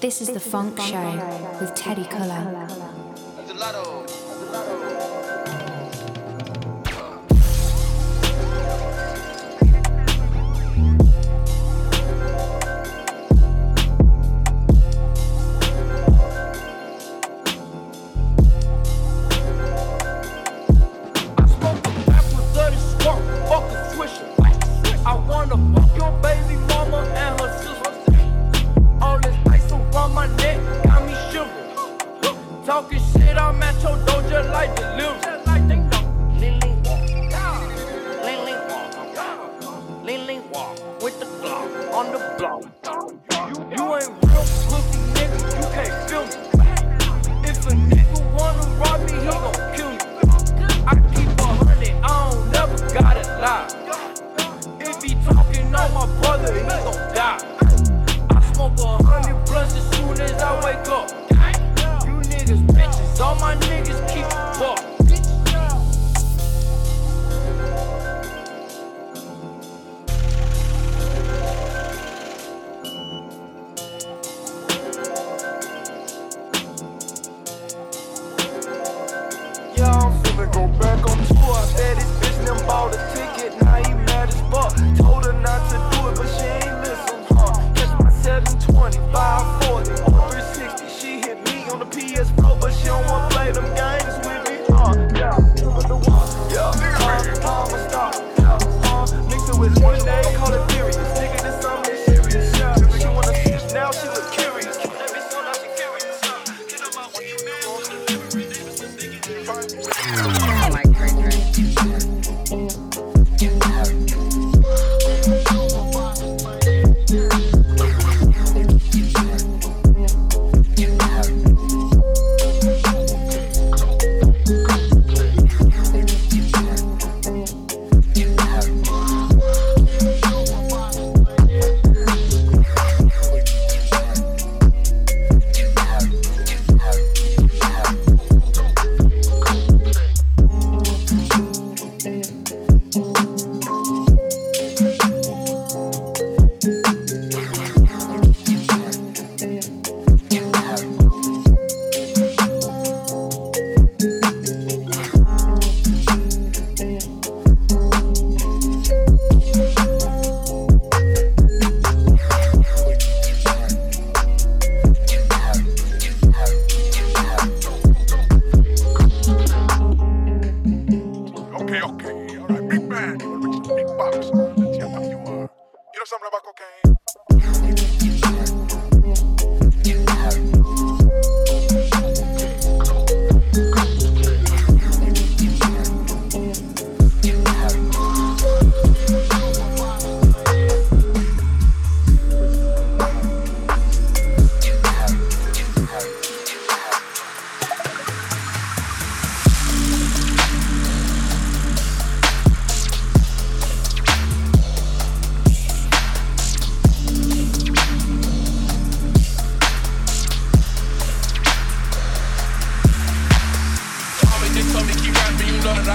This is The Funk Show with Teddy Culler.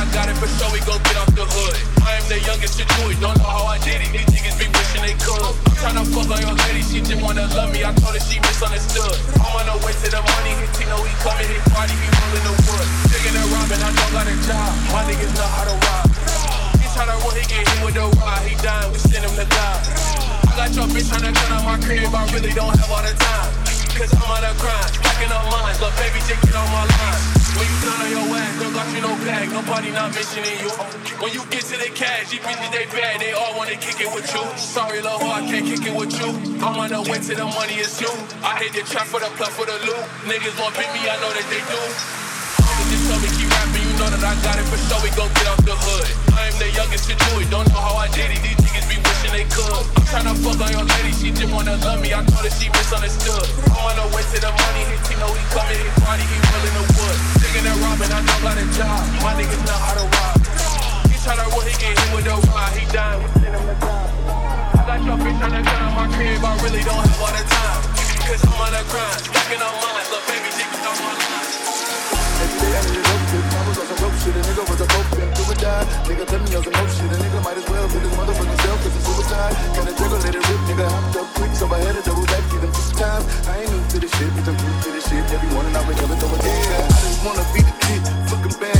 I got it for sure, we gon' get off the hood. I am the youngest to do it, don't know how I did it. These niggas be wishing they could. I'm tryna fuck on your lady, she just wanna love me. I told her she misunderstood. I'm on the way to the money, his team know he coming, his party be rolling the wood. Digging and robbing, I don't got a job. My niggas know how to rob. He tryna run, he get hit with the rod. He dying, we send him to die. I got your bitch tryna turn on my crib, I really don't have all the time cause I'm on a grind. packing up mines, but baby, take it on my line. When you done on your ass, don't got you no bag, nobody not mentioning you. When you get to the cash, these bitches they bad, they all wanna kick it with you. Sorry, little ho, I can't kick it with you. I'm on the way to the money, it's you. I hit the trap for the plug for the loot. Niggas want beat me, I know that they do. Just tell me want I got it for sure. We gon' get out the hood. I am the youngest to do it. Don't know how I did it. These niggas be wishing they could. I'm tryna fuck on your lady. She just wanna love me. I know that she misunderstood. I wanna the money. He know oh, he coming. His party. he willing to wood. Singing and robbing. I know about a job. My niggas know how to rob. He tryna what he get hit with the ride. He dying. We send him to die. I got your bitch on the ground. My crib. I really don't have all the time. Cause I'm on the grind. Stacking on my nigga was a dope, been suicide. Nigga tell me I was some shit, a nigga might as well be his motherfucking self, cause it's suicide. Kinda juggle, let it rip, nigga hopped up quick, so I had to double back, give them six times. I ain't new to this shit, but I'm new to this shit. Every morning I wake up and throw a yeah. I just wanna be the kid, fucking bad.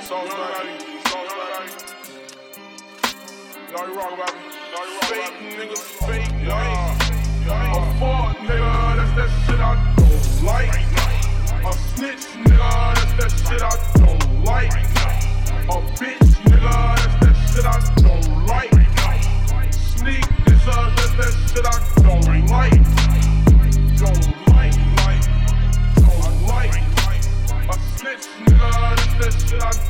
You wrong fake about me. fake fuck nigga, that's that shit I don't like. A snitch nigga, that's that shit I don't like. A bitch nigga, that's that shit I don't like. Sneak that's that shit I don't like. Don't like, like, don't like. A snitch nigga, that's that shit I.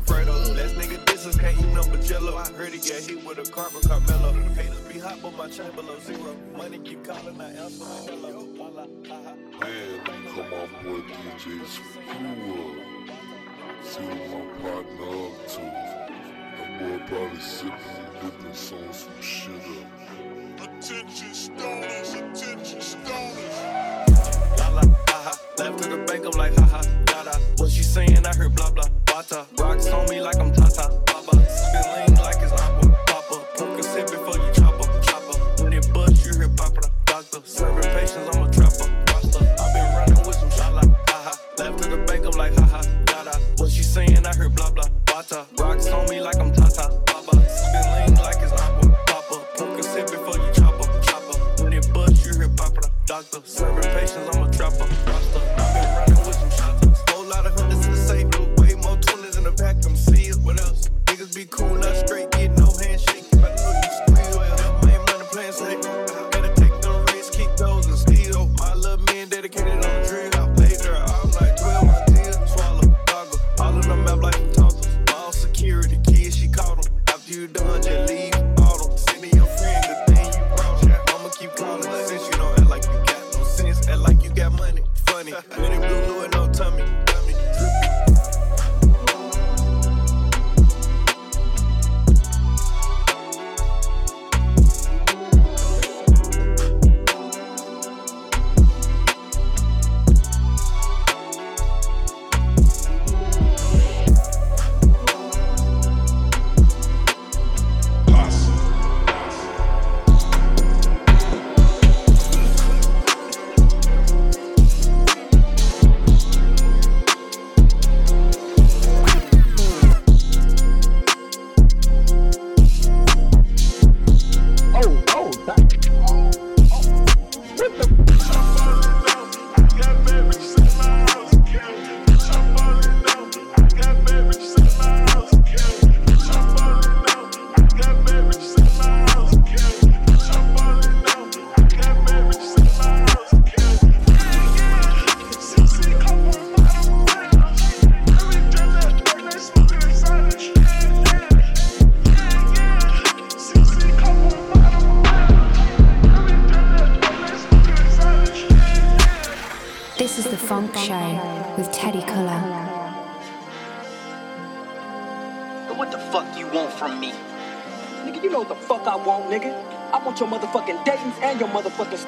Alfredo. Last nigga distance can't eat nothing but jello. I heard he got hit with a carbon Carmelo. Haters be hot, but my chain below zero. Money keep calling, I answer my hello. Man, come off with DJ Screw See what my partner up to. That boy probably sipping and dipping some, some shit up. Attention stoners, attention stoners. La, la ha. Left to the bank, I'm like, ha ha, da da. What she saying? I heard blah blah, bata. Rocks on me like I'm Tata, Baba. Spin lean like it's Napa, Papa. Pumpkin sip before you chop up, chop up. When it bust, you hear Papa, Doctor. Serving patients, I'm a trapper, roster. I've been running with some shot like, ha ha. Left to the bank, I'm like, ha ha, da da. What she saying? I heard blah blah, bata. Rocks on me like I'm Tata, Baba. Spin lean like it's Napa, Papa. Pumpkin sip before you chop up, chop up. When it bust, you hear Papa, Doctor. Serving patients, I'm a drop.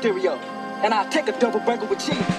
Stereo. And I'll take a double burger with cheese.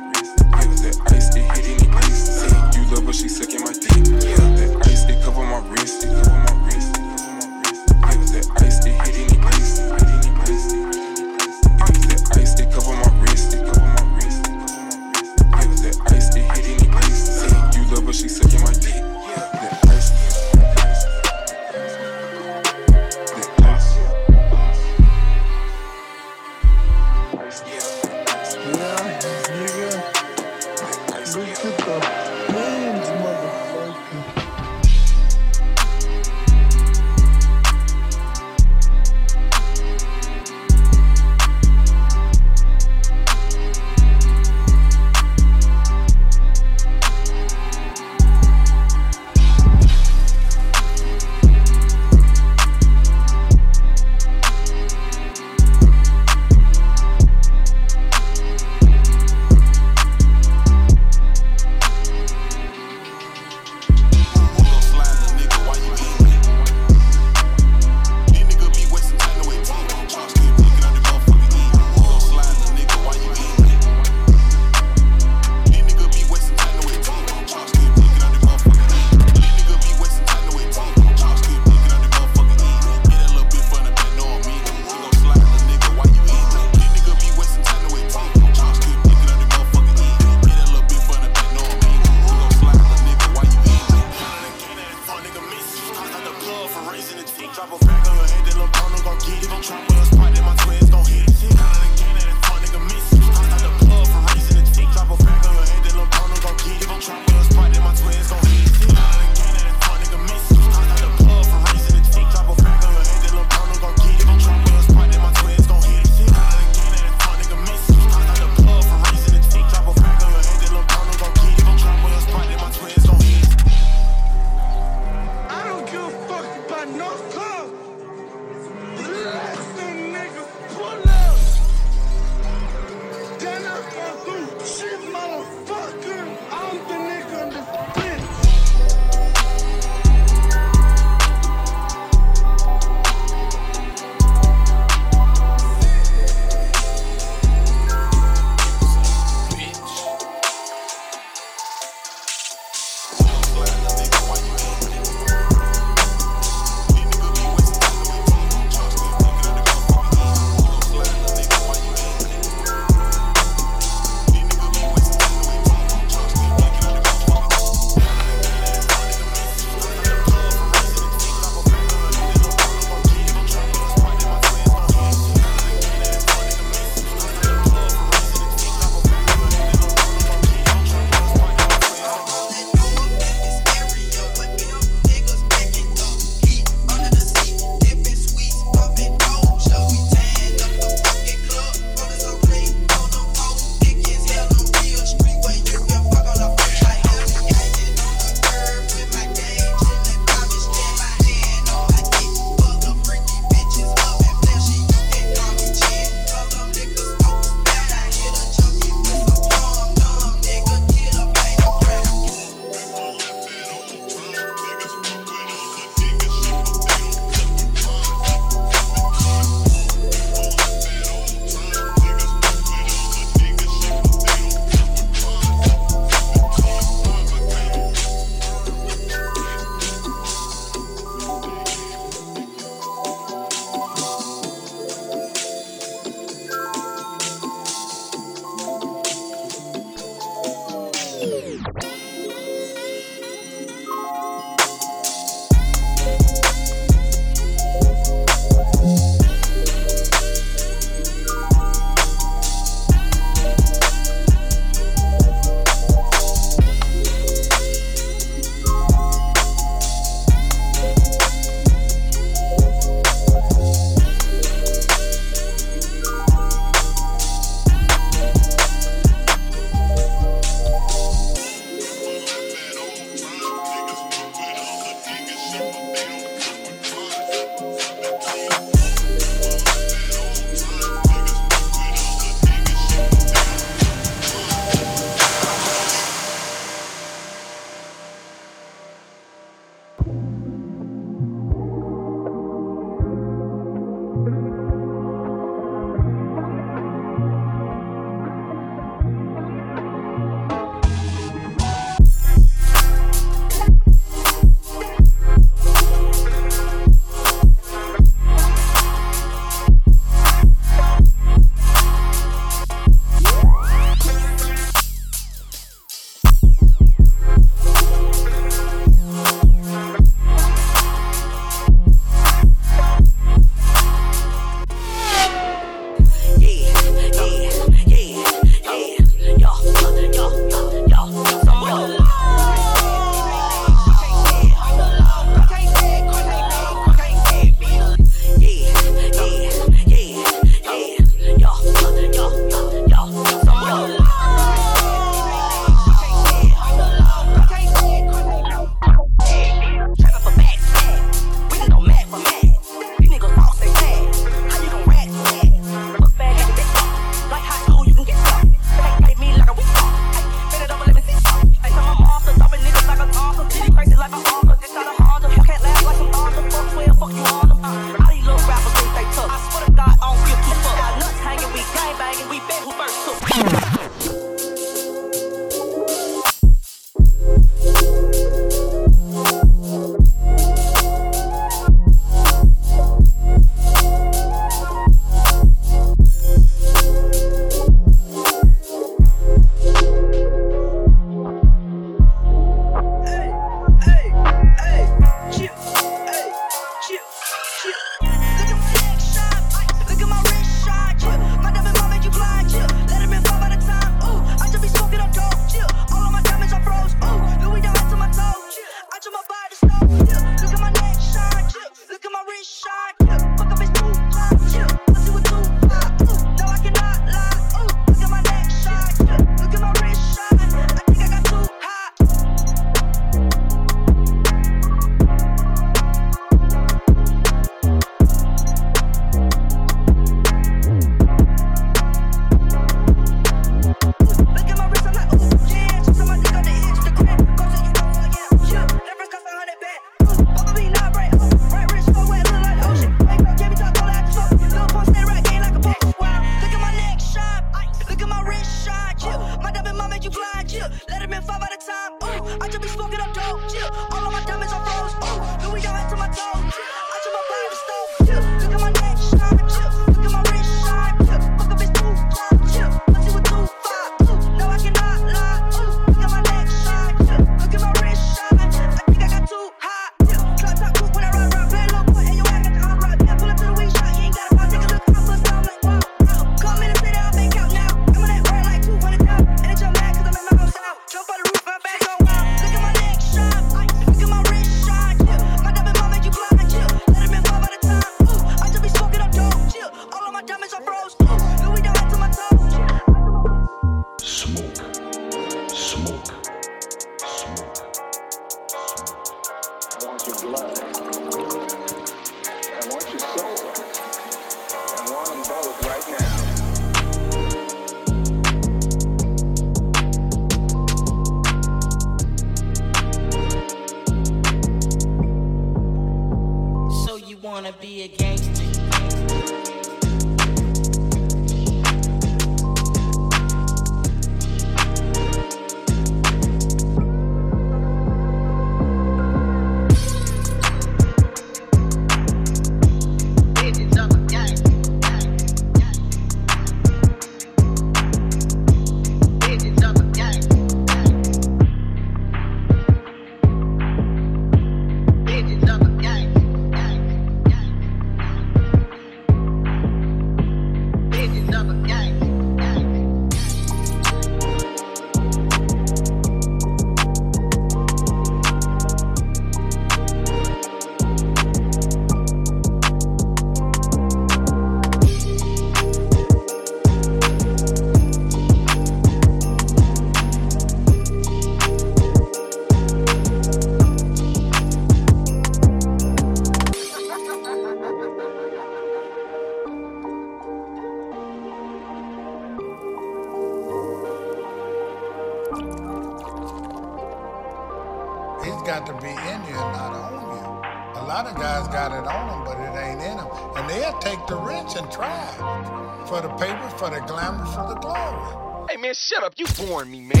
Shut up. You boring me, man.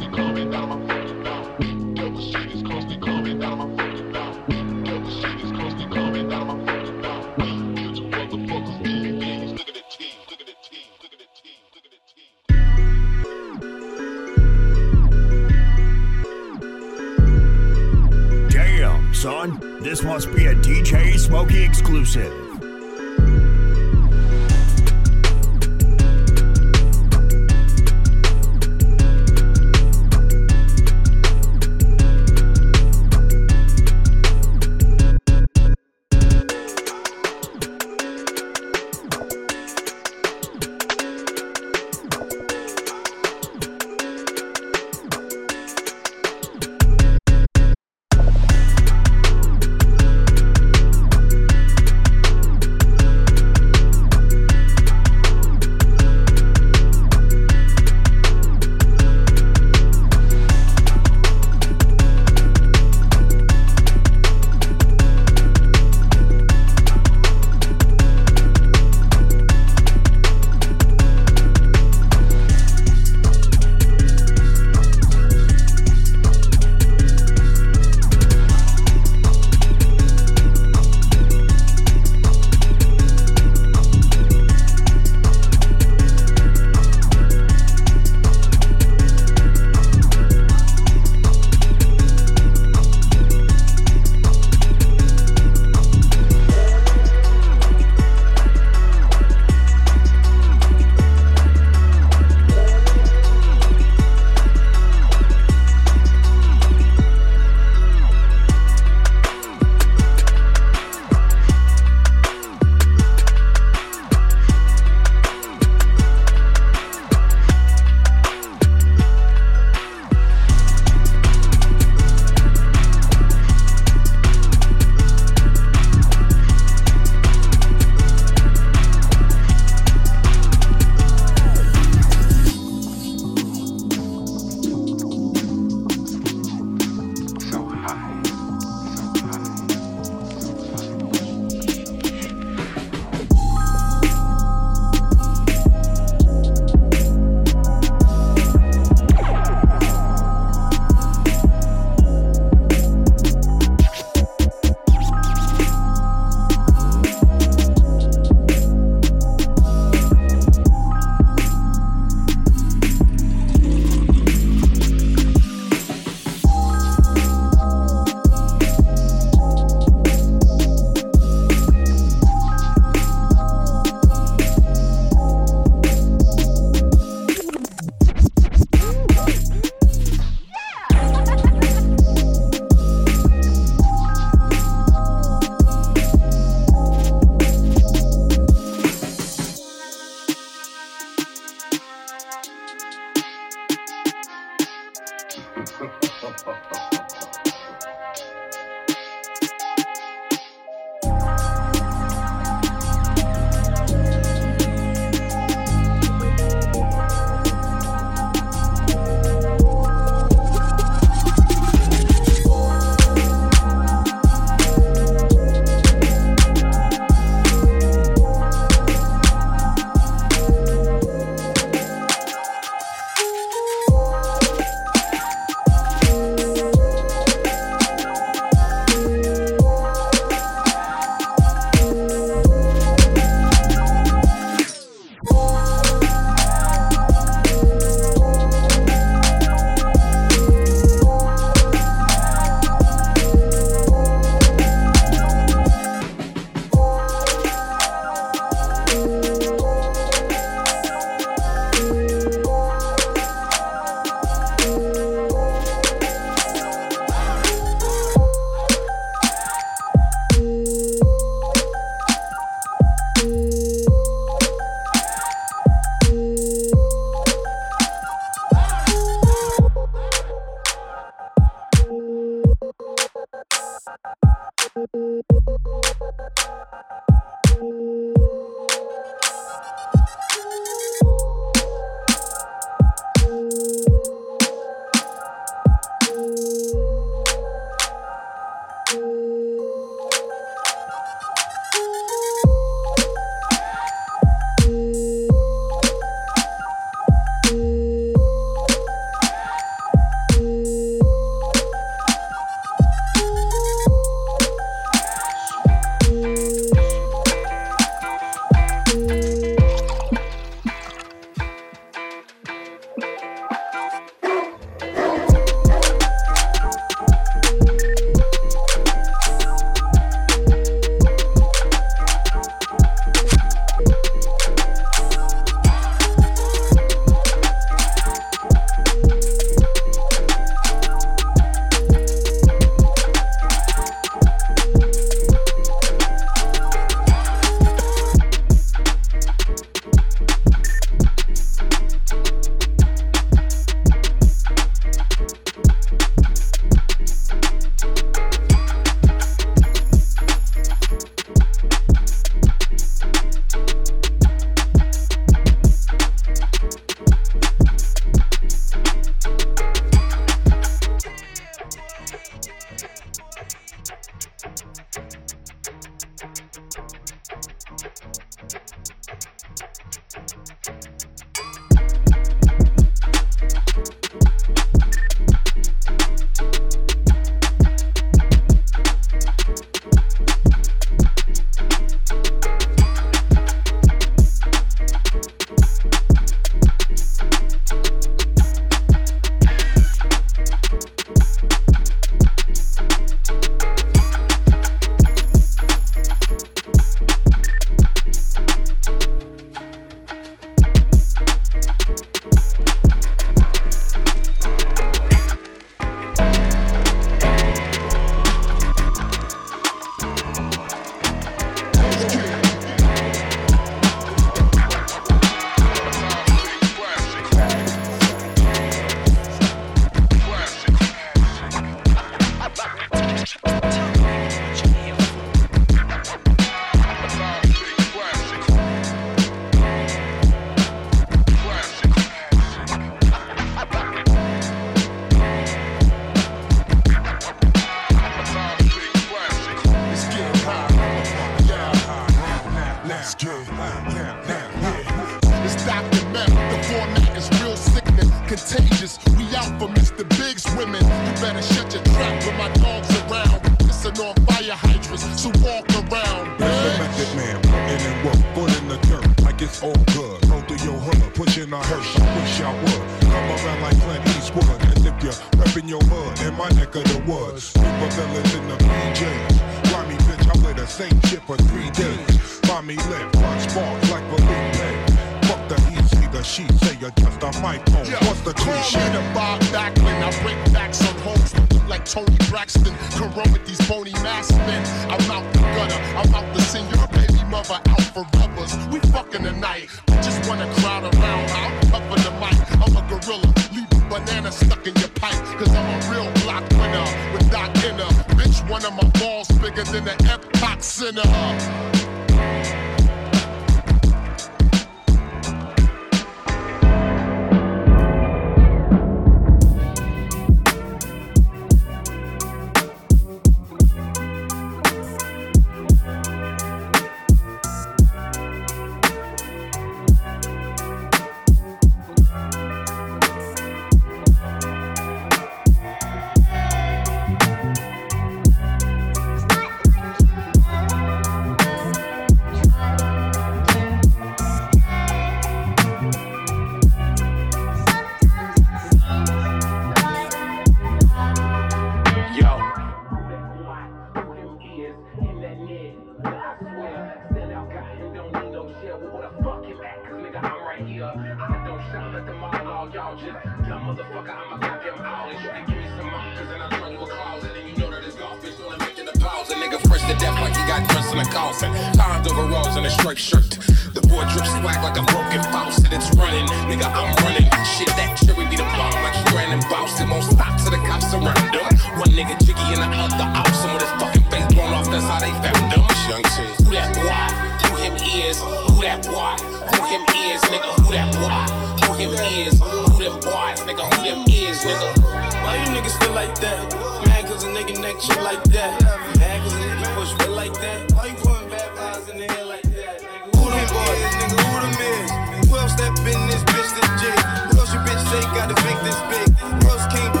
Fresh to death like he got dressed in a coffin. Timed overalls and a striped shirt. The boy drips swag like a broken faucet. It's running, nigga, I'm running. Shit, that cherry be the bomb like Strand and Boston. Won't stop till the cops surround him. One nigga jiggy and the other awesome with his fucking face blown off. That's how they found him. Young. Who that boy? Who him is? Who that boy? Who him is, nigga? Who that boy? Who him is? Them boys, nigga? Who them is, nigga? Why you niggas feel like that? Mad cause a nigga neck shit like that. Mad cause a nigga push feel like that. Why you putting bad vibes in the air like that? Nigga? Who them boys, nigga? Who them is? Who else that been this bitch this jig? Who else your bitch say got a big this big? Who else came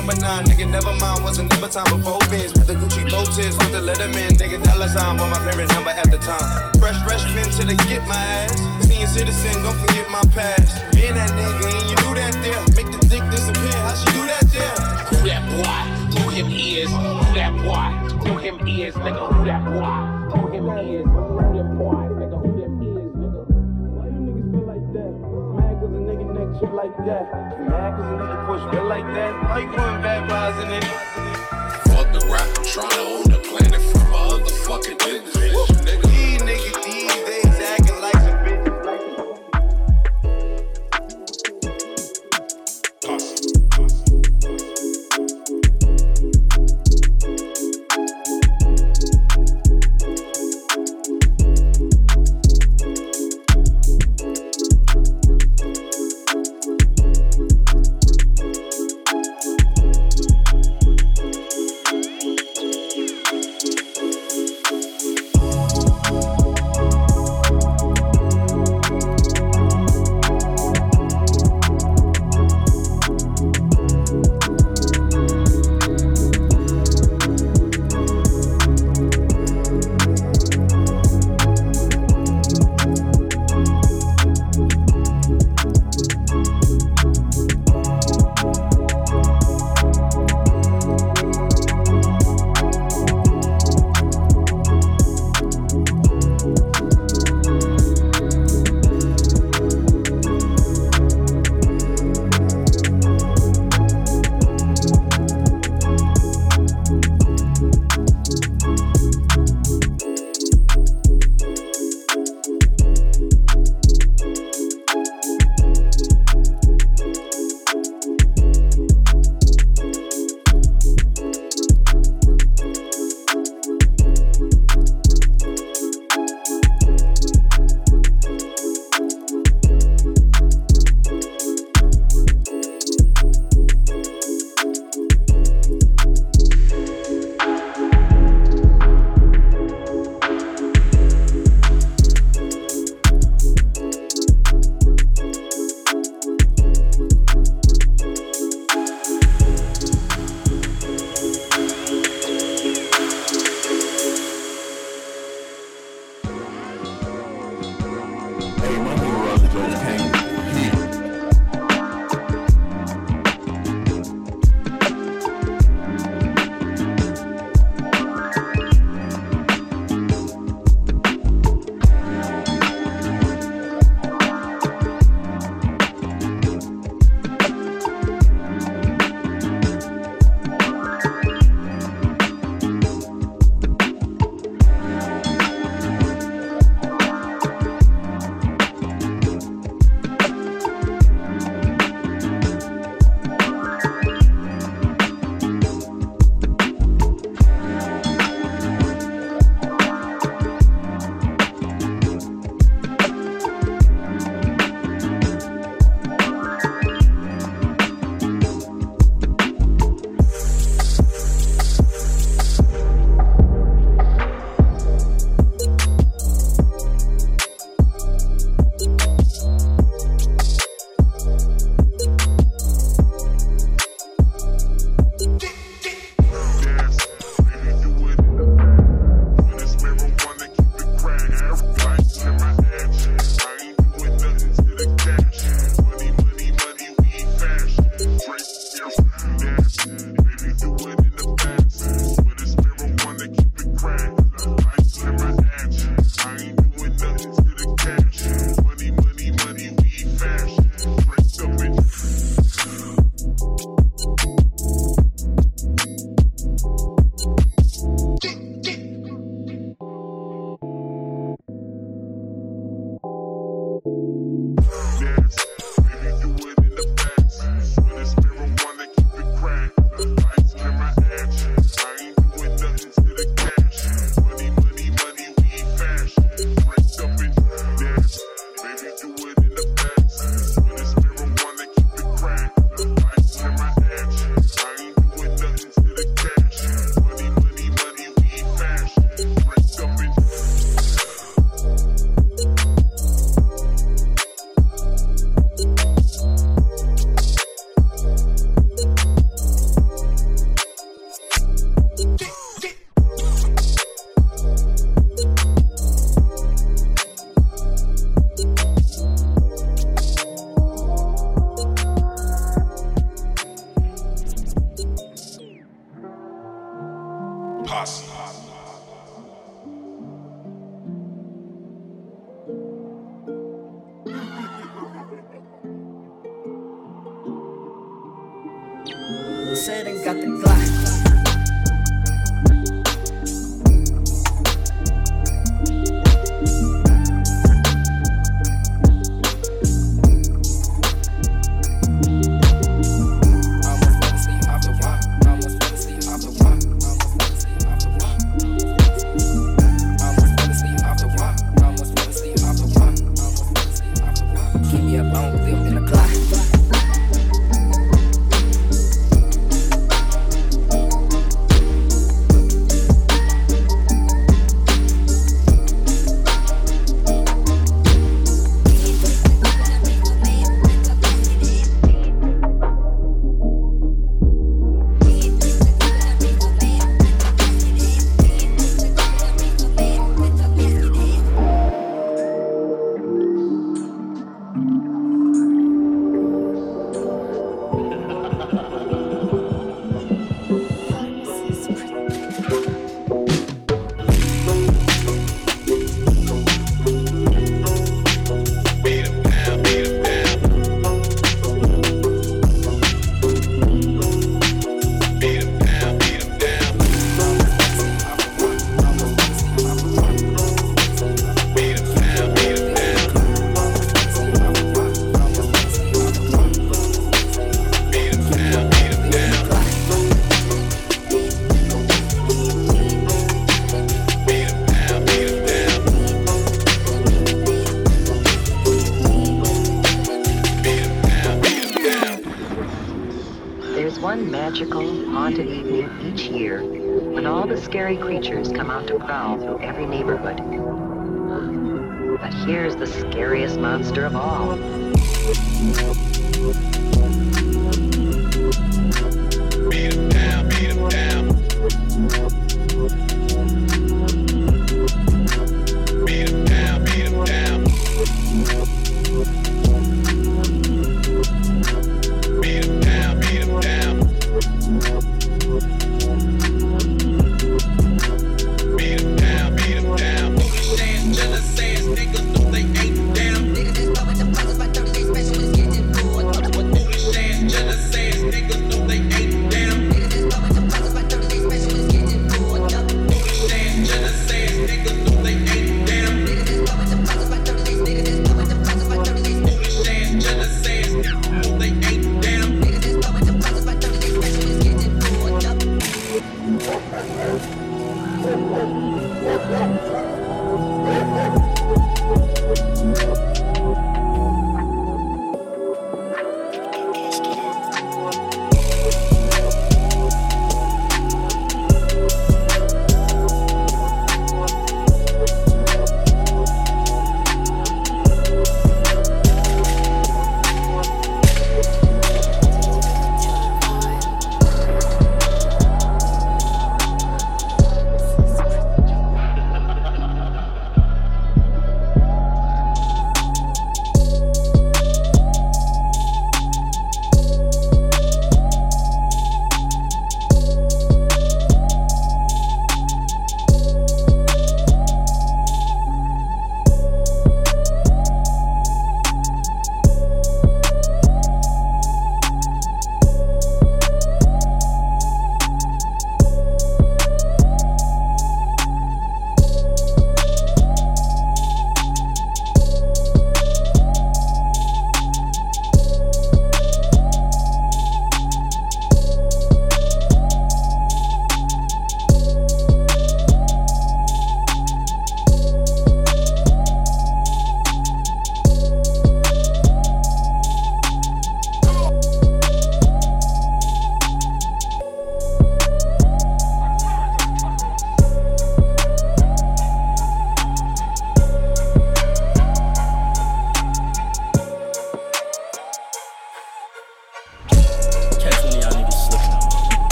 number 9, nigga, never mind. Wasn't never time before biz. With the Gucci bow with the Letterman, nigga, dollar sign on my favorite number at the time. Fresh freshman till they get my ass. Senior citizen, don't forget my past. Being that nigga, and you do that there. Make the dick disappear, how she do that there? Who that boy? Who him is? Who that boy? Who him is, nigga? Who that boy? Who him is? Who them boys, shit like that. Mad cause a nigga push feel like that. You putting bad vibes in it? Fuck the rap, I'm trying to own the planet from my other fucking business, nigga.